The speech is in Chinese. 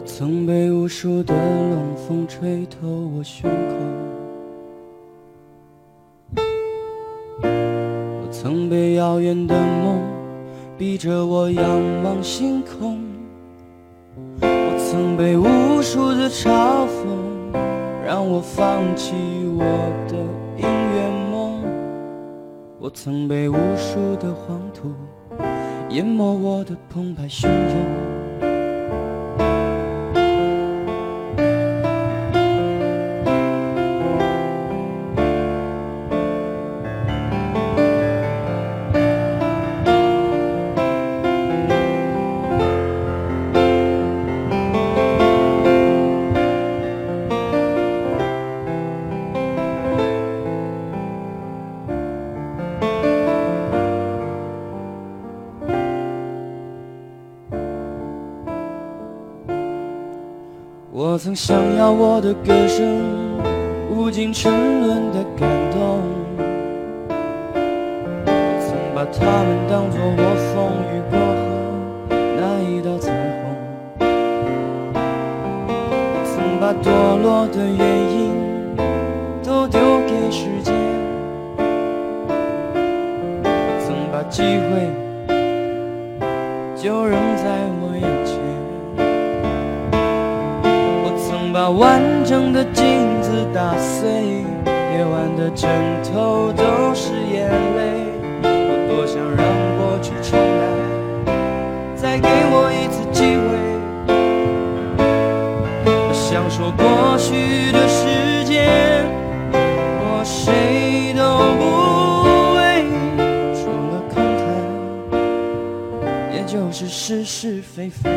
我曾被无数的冷风吹透我胸口，我曾被遥远的梦逼着我仰望星空，我曾被无数的嘲讽让我放弃我的音乐梦，我曾被无数的黄土淹没我的澎湃汹涌。我曾想要我的歌声无尽沉沦的感动，曾把它们当作我风雨过后那一道彩虹，曾把堕落的原因都丢给时间，曾把机会就扔在我眼。把完整的镜子打碎，夜晚的枕头都是眼泪。我多想让过去重来，再给我一次机会。我想说过去的时间，我谁都不为，除了空谈，也就是是是非非。